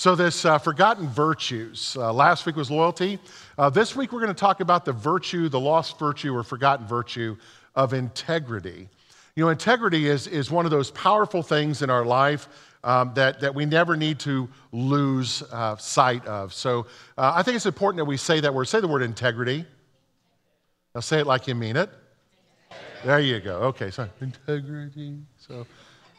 So, this uh, forgotten virtues. Uh, last week was loyalty. Uh, this week we're going to talk about the virtue, the lost virtue or forgotten virtue of integrity. You know, integrity is, is one of those powerful things in our life um, that, that we never need to lose uh, sight of. So, uh, I think it's important that we say that word. Say the word integrity. Now, say it like you mean it. There you go. Okay, so integrity. So,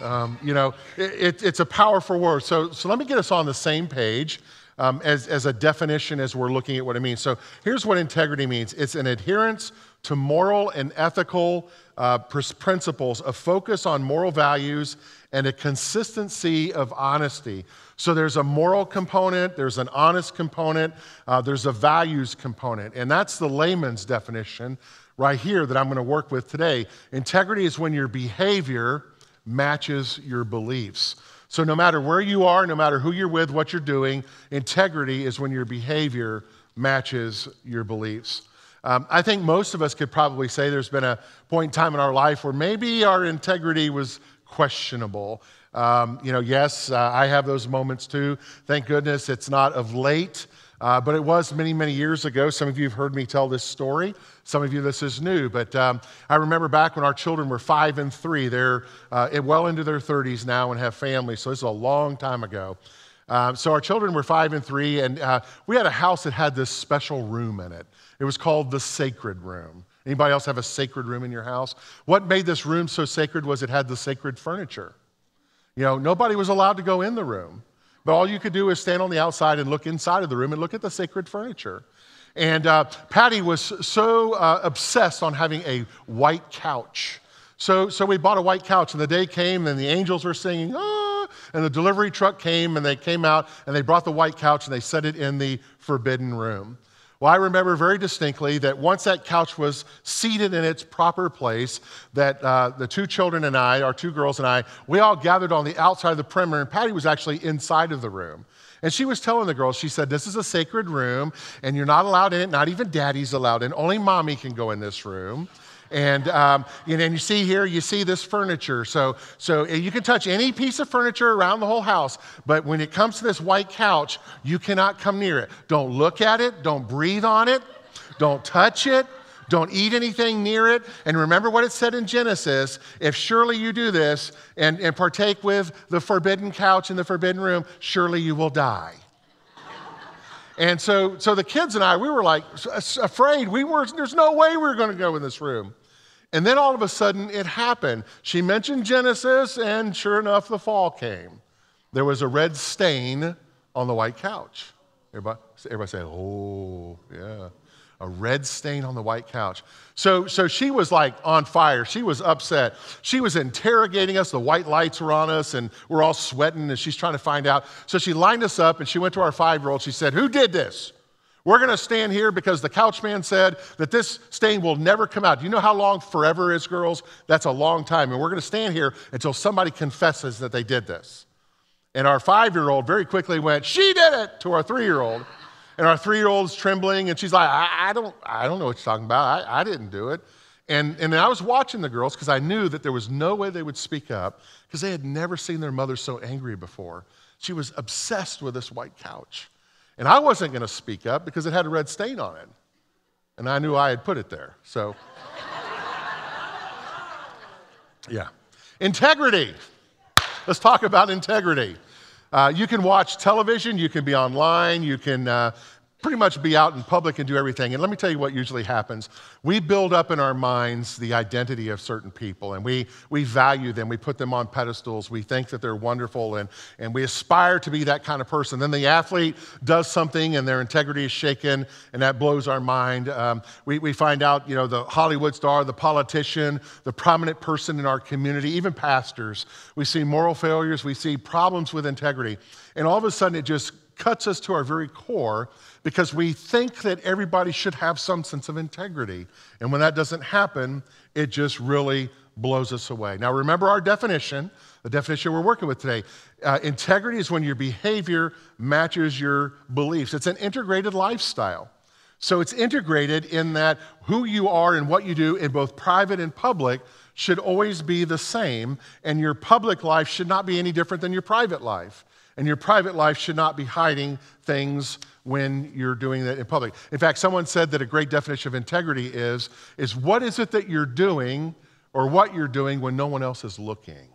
um, you know, it, it, it's a powerful word. So, so let me get us on the same page um, as, as a definition as we're looking at what it means. So here's what integrity means it's an adherence to moral and ethical uh, principles, a focus on moral values, and a consistency of honesty. So there's a moral component, there's an honest component, uh, there's a values component. And that's the layman's definition right here that I'm going to work with today. Integrity is when your behavior matches your beliefs. So, no matter where you are, no matter who you're with, what you're doing, integrity is when your behavior matches your beliefs. Um, I think most of us could probably say there's been a point in time in our life where maybe our integrity was questionable. Um, you know, yes, uh, I have those moments too. Thank goodness it's not of late. Uh, but it was many, many years ago. Some of you have heard me tell this story. Some of you, this is new. But um, I remember back when our children were five and three. They're uh, well into their 30s now and have families. So this is a long time ago. Um, so our children were five and three, and uh, we had a house that had this special room in it. It was called the sacred room. Anybody else have a sacred room in your house? What made this room so sacred was it had the sacred furniture. You know, nobody was allowed to go in the room. But all you could do is stand on the outside and look inside of the room and look at the sacred furniture. And uh, Patty was so uh, obsessed on having a white couch. So, so we bought a white couch, and the day came, and the angels were singing, ah, and the delivery truck came, and they came out, and they brought the white couch, and they set it in the forbidden room. Well, I remember very distinctly that once that couch was seated in its proper place, that uh, the two children and I, our two girls and I, we all gathered on the outside of the perimeter, and Patty was actually inside of the room. And she was telling the girls, she said, This is a sacred room, and you're not allowed in it, not even daddy's allowed in. Only mommy can go in this room. And, um, know, and you see here, you see this furniture. So, so you can touch any piece of furniture around the whole house, but when it comes to this white couch, you cannot come near it. Don't look at it, don't breathe on it, don't touch it. Don't eat anything near it. And remember what it said in Genesis if surely you do this and, and partake with the forbidden couch in the forbidden room, surely you will die. And so, so the kids and I, we were like afraid. We were, there's no way we were going to go in this room. And then all of a sudden it happened. She mentioned Genesis, and sure enough, the fall came. There was a red stain on the white couch. Everybody, everybody say, oh, yeah. A red stain on the white couch. So, so she was like on fire. She was upset. She was interrogating us. The white lights were on us, and we're all sweating, and she's trying to find out. So she lined us up, and she went to our five year old. She said, Who did this? We're going to stand here because the couch man said that this stain will never come out. Do you know how long forever is, girls? That's a long time. And we're going to stand here until somebody confesses that they did this. And our five year old very quickly went, She did it to our three year old. And our three year old's trembling, and she's like, I, I, don't, I don't know what you're talking about. I, I didn't do it. And, and I was watching the girls because I knew that there was no way they would speak up because they had never seen their mother so angry before. She was obsessed with this white couch. And I wasn't going to speak up because it had a red stain on it. And I knew I had put it there. So, yeah. Integrity. Let's talk about integrity. Uh, you can watch television, you can be online, you can uh, pretty much be out in public and do everything. And let me tell you what usually happens. We build up in our minds the identity of certain people and we, we value them. We put them on pedestals. We think that they're wonderful and, and we aspire to be that kind of person. Then the athlete does something and their integrity is shaken and that blows our mind. Um, we, we find out, you know, the Hollywood star, the politician, the prominent person in our community, even pastors. We see moral failures. We see problems with integrity. And all of a sudden it just cuts us to our very core because we think that everybody should have some sense of integrity. And when that doesn't happen, it just really blows us away. Now, remember our definition, the definition we're working with today. Uh, integrity is when your behavior matches your beliefs, it's an integrated lifestyle. So it's integrated in that who you are and what you do in both private and public should always be the same, and your public life should not be any different than your private life. And your private life should not be hiding things when you're doing that in public. In fact, someone said that a great definition of integrity is, is what is it that you're doing or what you're doing when no one else is looking?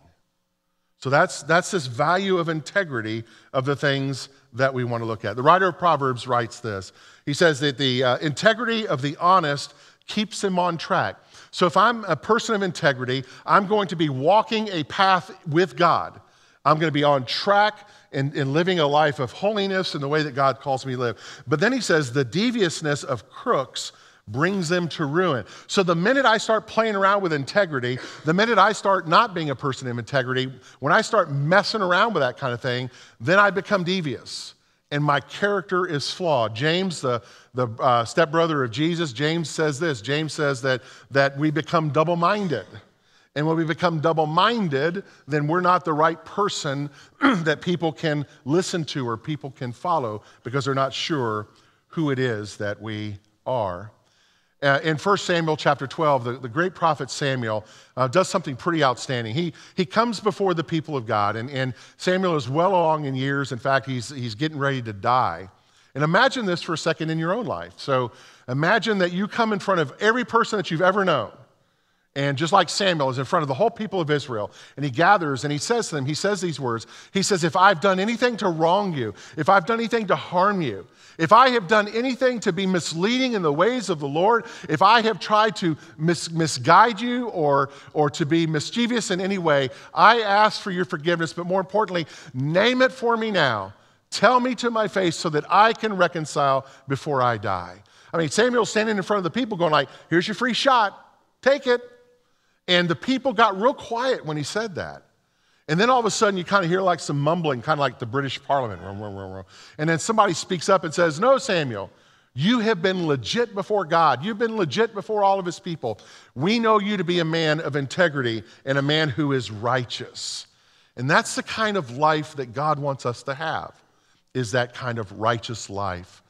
So that's, that's this value of integrity of the things that we want to look at. The writer of Proverbs writes this. He says that the uh, integrity of the honest keeps him on track. So if I'm a person of integrity, I'm going to be walking a path with God. I'm going to be on track in, in living a life of holiness in the way that God calls me to live. But then he says the deviousness of crooks brings them to ruin. So the minute I start playing around with integrity, the minute I start not being a person of integrity, when I start messing around with that kind of thing, then I become devious and my character is flawed. James, the, the uh, stepbrother of Jesus, James says this James says that, that we become double minded. And when we become double minded, then we're not the right person that people can listen to or people can follow because they're not sure who it is that we are. Uh, in 1 Samuel chapter 12, the, the great prophet Samuel uh, does something pretty outstanding. He, he comes before the people of God, and, and Samuel is well along in years. In fact, he's, he's getting ready to die. And imagine this for a second in your own life. So imagine that you come in front of every person that you've ever known. And just like Samuel is in front of the whole people of Israel, and he gathers and he says to them, he says these words. He says, If I've done anything to wrong you, if I've done anything to harm you, if I have done anything to be misleading in the ways of the Lord, if I have tried to mis- misguide you or, or to be mischievous in any way, I ask for your forgiveness. But more importantly, name it for me now. Tell me to my face so that I can reconcile before I die. I mean, Samuel's standing in front of the people going like, here's your free shot. Take it. And the people got real quiet when he said that. And then all of a sudden, you kind of hear like some mumbling, kind of like the British Parliament. And then somebody speaks up and says, No, Samuel, you have been legit before God. You've been legit before all of his people. We know you to be a man of integrity and a man who is righteous. And that's the kind of life that God wants us to have, is that kind of righteous life.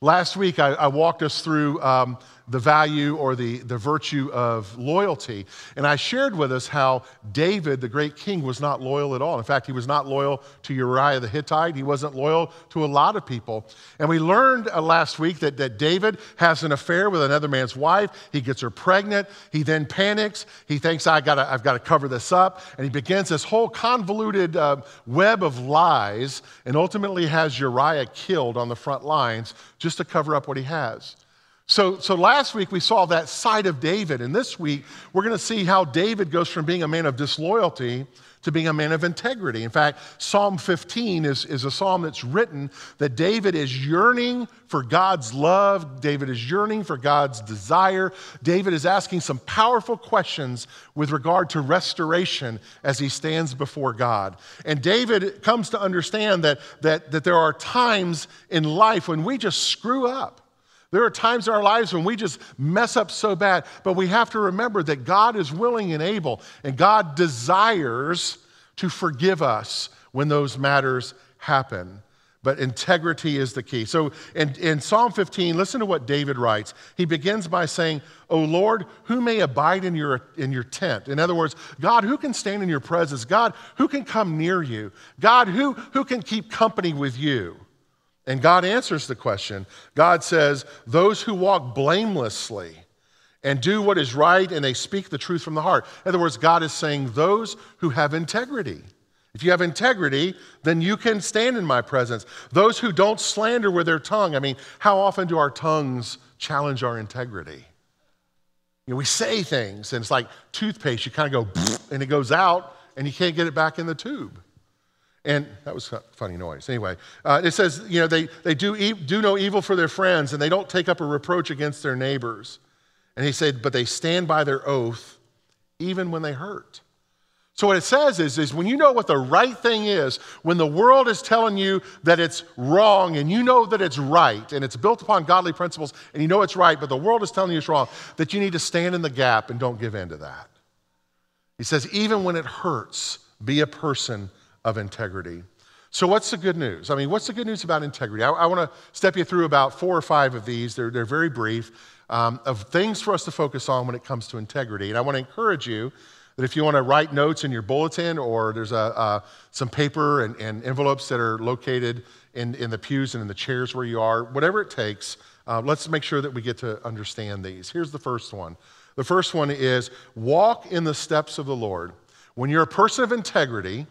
Last week, I, I walked us through um, the value or the, the virtue of loyalty. And I shared with us how David, the great king, was not loyal at all. In fact, he was not loyal to Uriah the Hittite. He wasn't loyal to a lot of people. And we learned uh, last week that, that David has an affair with another man's wife. He gets her pregnant. He then panics. He thinks, I gotta, I've got to cover this up. And he begins this whole convoluted uh, web of lies and ultimately has Uriah killed on the front lines just to cover up what he has. So, so last week we saw that side of David, and this week we're going to see how David goes from being a man of disloyalty to being a man of integrity. In fact, Psalm 15 is, is a psalm that's written that David is yearning for God's love, David is yearning for God's desire. David is asking some powerful questions with regard to restoration as he stands before God. And David comes to understand that, that, that there are times in life when we just screw up. There are times in our lives when we just mess up so bad, but we have to remember that God is willing and able, and God desires to forgive us when those matters happen. But integrity is the key. So in, in Psalm 15, listen to what David writes. He begins by saying, O Lord, who may abide in your, in your tent? In other words, God, who can stand in your presence? God, who can come near you? God, who, who can keep company with you? And God answers the question. God says, Those who walk blamelessly and do what is right and they speak the truth from the heart. In other words, God is saying, Those who have integrity. If you have integrity, then you can stand in my presence. Those who don't slander with their tongue. I mean, how often do our tongues challenge our integrity? You know, we say things, and it's like toothpaste. You kind of go, and it goes out, and you can't get it back in the tube. And that was a funny noise. Anyway, uh, it says, you know, they, they do, e- do no evil for their friends and they don't take up a reproach against their neighbors. And he said, but they stand by their oath even when they hurt. So what it says is, is when you know what the right thing is, when the world is telling you that it's wrong and you know that it's right and it's built upon godly principles and you know it's right, but the world is telling you it's wrong, that you need to stand in the gap and don't give in to that. He says, even when it hurts, be a person of integrity. So, what's the good news? I mean, what's the good news about integrity? I, I want to step you through about four or five of these. They're, they're very brief, um, of things for us to focus on when it comes to integrity. And I want to encourage you That if you want to write notes in your bulletin or there's a, uh, some paper and, and, envelopes that are located in, in the pews and in the chairs where you are, whatever it takes, uh, let's make sure that we get to understand these. Here's the first one. The first one is walk in the steps of the Lord. When you're a person of integrity,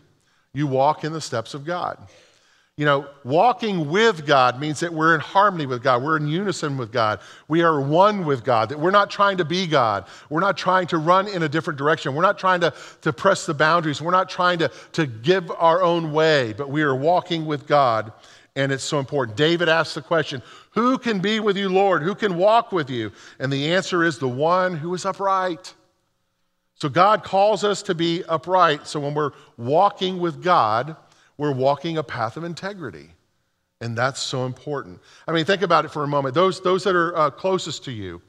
you walk in the steps of God. You know, walking with God means that we're in harmony with God. We're in unison with God. We are one with God. That we're not trying to be God. We're not trying to run in a different direction. We're not trying to, to press the boundaries. We're not trying to, to give our own way, but we are walking with God, and it's so important. David asked the question Who can be with you, Lord? Who can walk with you? And the answer is the one who is upright. So God calls us to be upright. So when we're walking with God, we're walking a path of integrity. And that's so important. I mean, think about it for a moment. Those, those that are uh, closest to you,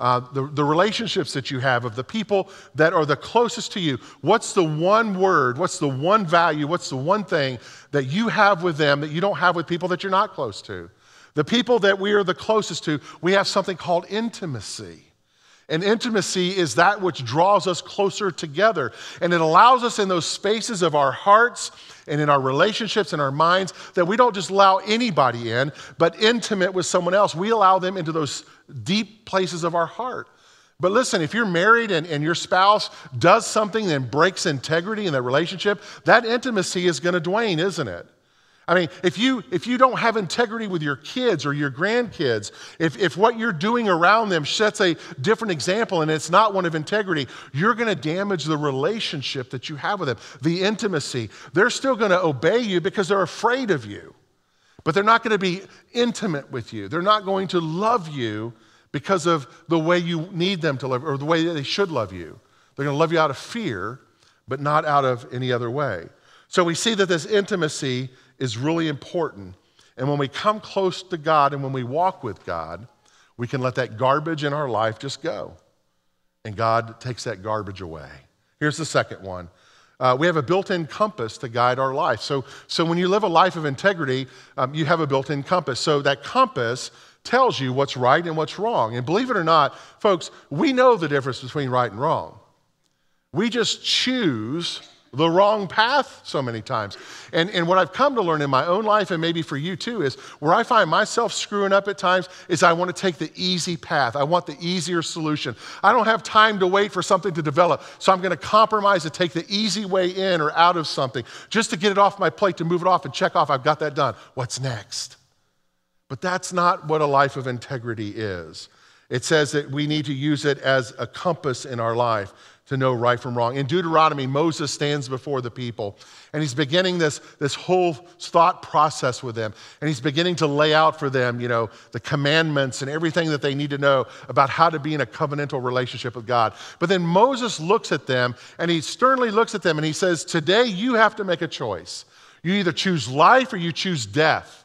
uh, the, the relationships that you have of the people that are the closest to you, what's the one word, what's the one value, what's the one thing that you have with them that you don't have with people that you're not close to? The people that we are the closest to, we have something called intimacy. And intimacy is that which draws us closer together. And it allows us in those spaces of our hearts and in our relationships and our minds that we don't just allow anybody in, but intimate with someone else. We allow them into those deep places of our heart. But listen, if you're married and, and your spouse does something that breaks integrity in that relationship, that intimacy is going to wane, isn't it? I mean, if you, if you don't have integrity with your kids or your grandkids, if, if what you're doing around them sets a different example and it's not one of integrity, you're going to damage the relationship that you have with them, the intimacy. They're still going to obey you because they're afraid of you, but they're not going to be intimate with you. They're not going to love you because of the way you need them to love or the way they should love you. They're going to love you out of fear, but not out of any other way. So we see that this intimacy is really important. And when we come close to God and when we walk with God, we can let that garbage in our life just go. And God takes that garbage away. Here's the second one. Uh, we have a built in compass to guide our life. So, so when you live a life of integrity, um, you have a built in compass. So that compass tells you what's right and what's wrong. And believe it or not, folks, we know the difference between right and wrong. We just choose the wrong path so many times. And, and what I've come to learn in my own life, and maybe for you too, is where I find myself screwing up at times is I want to take the easy path. I want the easier solution. I don't have time to wait for something to develop, so I'm going to compromise to take the easy way in or out of something just to get it off my plate, to move it off and check off, I've got that done. What's next? But that's not what a life of integrity is. It says that we need to use it as a compass in our life to know right from wrong. In Deuteronomy, Moses stands before the people and he's beginning this, this whole thought process with them. And he's beginning to lay out for them, you know, the commandments and everything that they need to know about how to be in a covenantal relationship with God. But then Moses looks at them and he sternly looks at them and he says, Today you have to make a choice. You either choose life or you choose death.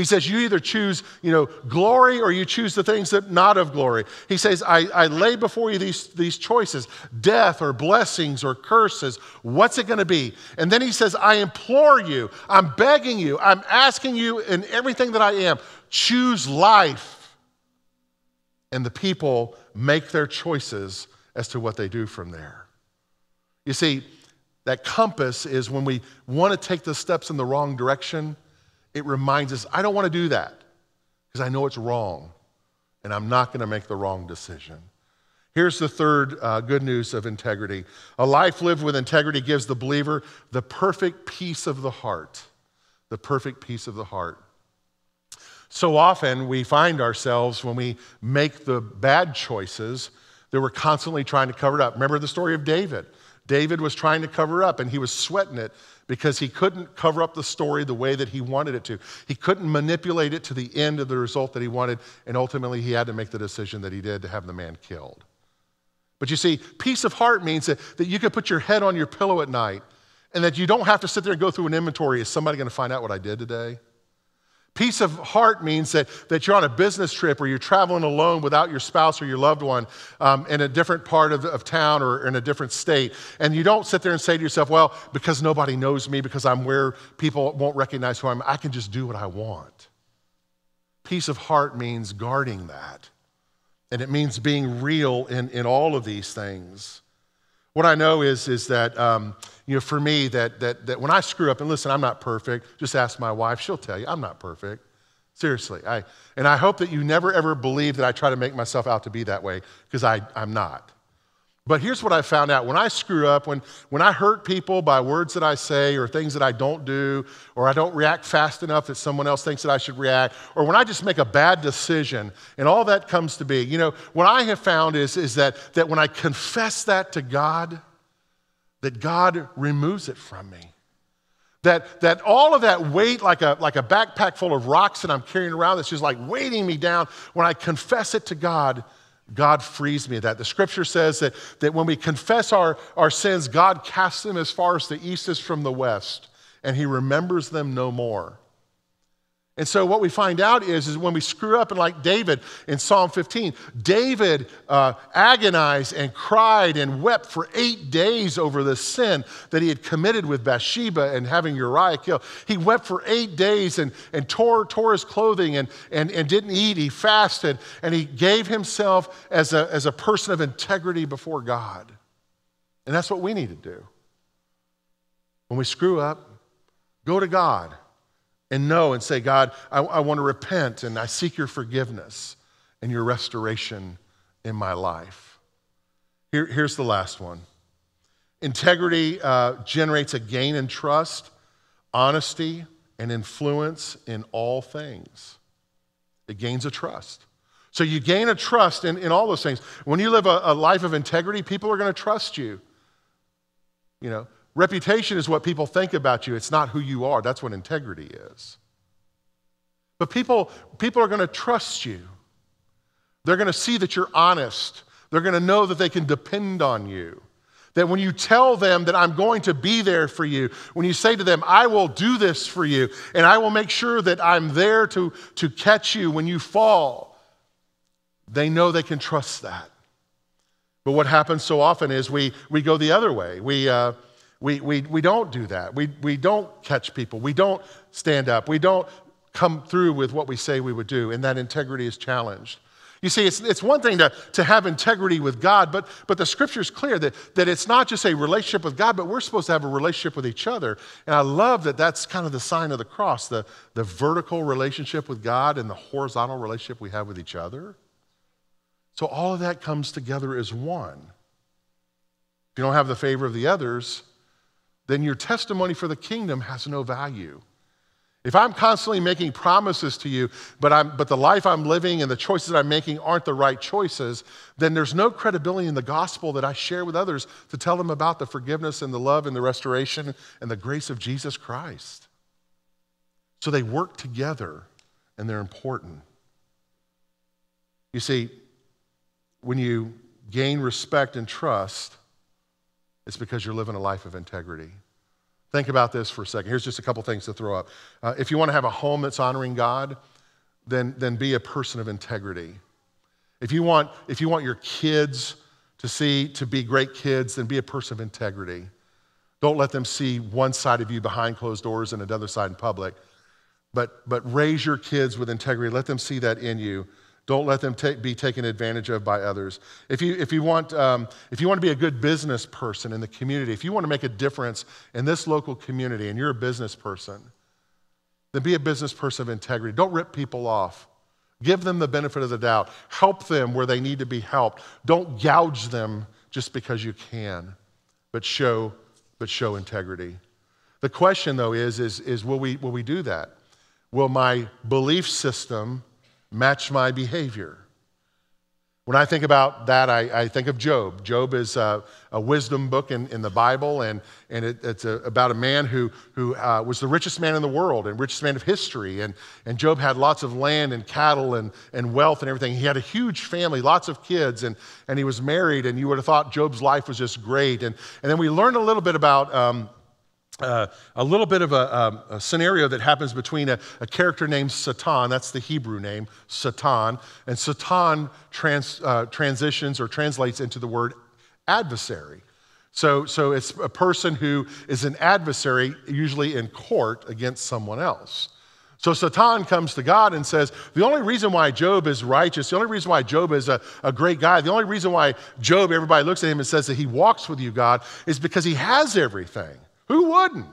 He says, You either choose, you know, glory or you choose the things that not of glory. He says, I, I lay before you these, these choices death or blessings or curses. What's it going to be? And then he says, I implore you, I'm begging you, I'm asking you in everything that I am, choose life. And the people make their choices as to what they do from there. You see, that compass is when we want to take the steps in the wrong direction it reminds us I don't want to do that because I know it's wrong and I'm not going to make the wrong decision. Here's the third uh, good news of integrity a life lived with integrity gives the believer the perfect peace of the heart. The perfect peace of the heart. So often we find ourselves when we make the bad choices that we're constantly trying to cover it up. Remember the story of David? David was trying to cover up and he was sweating it because he couldn't cover up the story the way that he wanted it to. He couldn't manipulate it to the end of the result that he wanted, and ultimately he had to make the decision that he did to have the man killed. But you see, peace of heart means that, that you can put your head on your pillow at night and that you don't have to sit there and go through an inventory. Is somebody going to find out what I did today? Peace of heart means that, that you're on a business trip or you're traveling alone without your spouse or your loved one um, in a different part of, of town or in a different state. And you don't sit there and say to yourself, well, because nobody knows me, because I'm where people won't recognize who I am, I can just do what I want. Peace of heart means guarding that. And it means being real in, in all of these things. What I know is, is that, um, you know, for me, that, that, that when I screw up, and listen, I'm not perfect, just ask my wife, she'll tell you, I'm not perfect. Seriously. I, and I hope that you never ever believe that I try to make myself out to be that way, because I'm not. But here's what I found out when I screw up, when, when I hurt people by words that I say or things that I don't do, or I don't react fast enough that someone else thinks that I should react, or when I just make a bad decision and all that comes to be, you know, what I have found is, is that, that when I confess that to God, that God removes it from me. That, that all of that weight, like a, like a backpack full of rocks that I'm carrying around, that's just like weighting me down, when I confess it to God, God frees me of that. The scripture says that, that when we confess our, our sins, God casts them as far as the east is from the west, and he remembers them no more. And so what we find out is, is when we screw up, and like David in Psalm 15, David uh, agonized and cried and wept for eight days over the sin that he had committed with Bathsheba and having Uriah killed. He wept for eight days and, and tore, tore his clothing and, and, and didn't eat. He fasted and he gave himself as a, as a person of integrity before God. And that's what we need to do. When we screw up, go to God and know and say, God, I, I want to repent and I seek your forgiveness and your restoration in my life. Here, here's the last one integrity uh, generates a gain in trust, honesty, and influence in all things. It gains a trust. So you gain a trust in, in all those things. When you live a, a life of integrity, people are going to trust you. You know, Reputation is what people think about you, it's not who you are. That's what integrity is. But people, people are going to trust you. They're going to see that you're honest. They're going to know that they can depend on you. That when you tell them that I'm going to be there for you, when you say to them, I will do this for you, and I will make sure that I'm there to, to catch you when you fall, they know they can trust that. But what happens so often is we, we go the other way. We, uh, we, we, we don't do that. We, we don't catch people. We don't stand up. We don't come through with what we say we would do, and that integrity is challenged. You see, it's, it's one thing to, to have integrity with God, but, but the scripture is clear that, that it's not just a relationship with God, but we're supposed to have a relationship with each other. And I love that that's kind of the sign of the cross the, the vertical relationship with God and the horizontal relationship we have with each other. So all of that comes together as one. If you don't have the favor of the others, then your testimony for the kingdom has no value. If I'm constantly making promises to you, but, I'm, but the life I'm living and the choices that I'm making aren't the right choices, then there's no credibility in the gospel that I share with others to tell them about the forgiveness and the love and the restoration and the grace of Jesus Christ. So they work together and they're important. You see, when you gain respect and trust, it's because you're living a life of integrity. Think about this for a second. Here's just a couple things to throw up. Uh, if you want to have a home that's honoring God, then, then be a person of integrity. If you, want, if you want your kids to see to be great kids, then be a person of integrity. Don't let them see one side of you behind closed doors and another side in public. But, but raise your kids with integrity. Let them see that in you. Don't let them be taken advantage of by others. If you, if, you want, um, if you want to be a good business person in the community, if you want to make a difference in this local community and you're a business person, then be a business person of integrity. Don't rip people off. Give them the benefit of the doubt. Help them where they need to be helped. Don't gouge them just because you can, but show, but show integrity. The question, though, is, is, is will, we, will we do that? Will my belief system match my behavior. When I think about that, I, I think of Job. Job is a, a wisdom book in, in, the Bible, and, and it, it's a, about a man who, who uh, was the richest man in the world and richest man of history. And, and Job had lots of land and cattle and, and wealth and everything. He had a huge family, lots of kids, and, and he was married, and you would have thought Job's life was just great. And, and then we learned a little bit about. Um, uh, a little bit of a, um, a scenario that happens between a, a, character named Satan, that's the Hebrew name, Satan, and Satan trans, uh, transitions or translates into the word adversary. So, so it's a person who is an adversary, usually in court, against someone else. So Satan comes to God and says, The only reason why Job is righteous, the only reason why Job is a, a great guy, the only reason why Job, everybody looks at him and says that he walks with you, God, is because he has everything. Who wouldn't?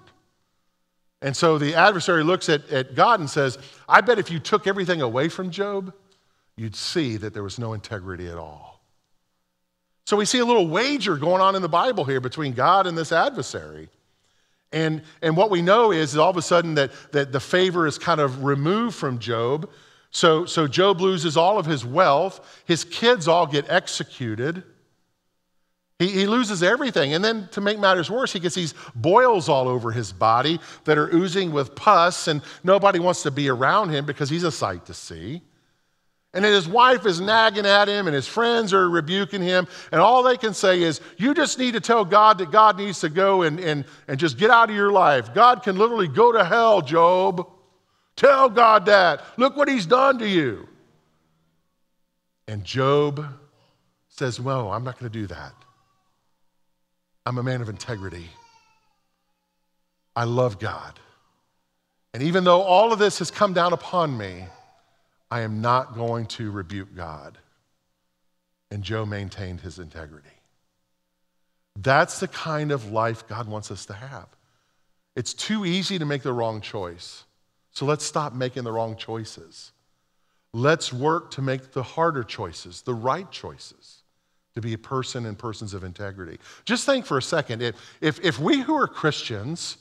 And so the adversary looks at, at God and says, I bet if you took everything away from Job, you'd see that there was no integrity at all. So we see a little wager going on in the Bible here between God and this adversary. And, and what we know is all of a sudden that, that the favor is kind of removed from Job. So, so Job loses all of his wealth. His kids all get executed. He, he loses everything. And then to make matters worse, he gets these boils all over his body that are oozing with pus, and nobody wants to be around him because he's a sight to see. And then his wife is nagging at him, and his friends are rebuking him. And all they can say is, You just need to tell God that God needs to go and, and, and just get out of your life. God can literally go to hell, Job. Tell God that. Look what he's done to you. And Job says, Well, I'm not going to do that. I'm a man of integrity. I love God. And even though all of this has come down upon me, I am not going to rebuke God. And Job maintained his integrity. That's the kind of life God wants us to have. It's too easy to make the wrong choice. So let's stop making the wrong choices. Let's work to make the harder choices, the right choices, to be a person and persons of integrity. Just think for a second if, if, if we who are Christians,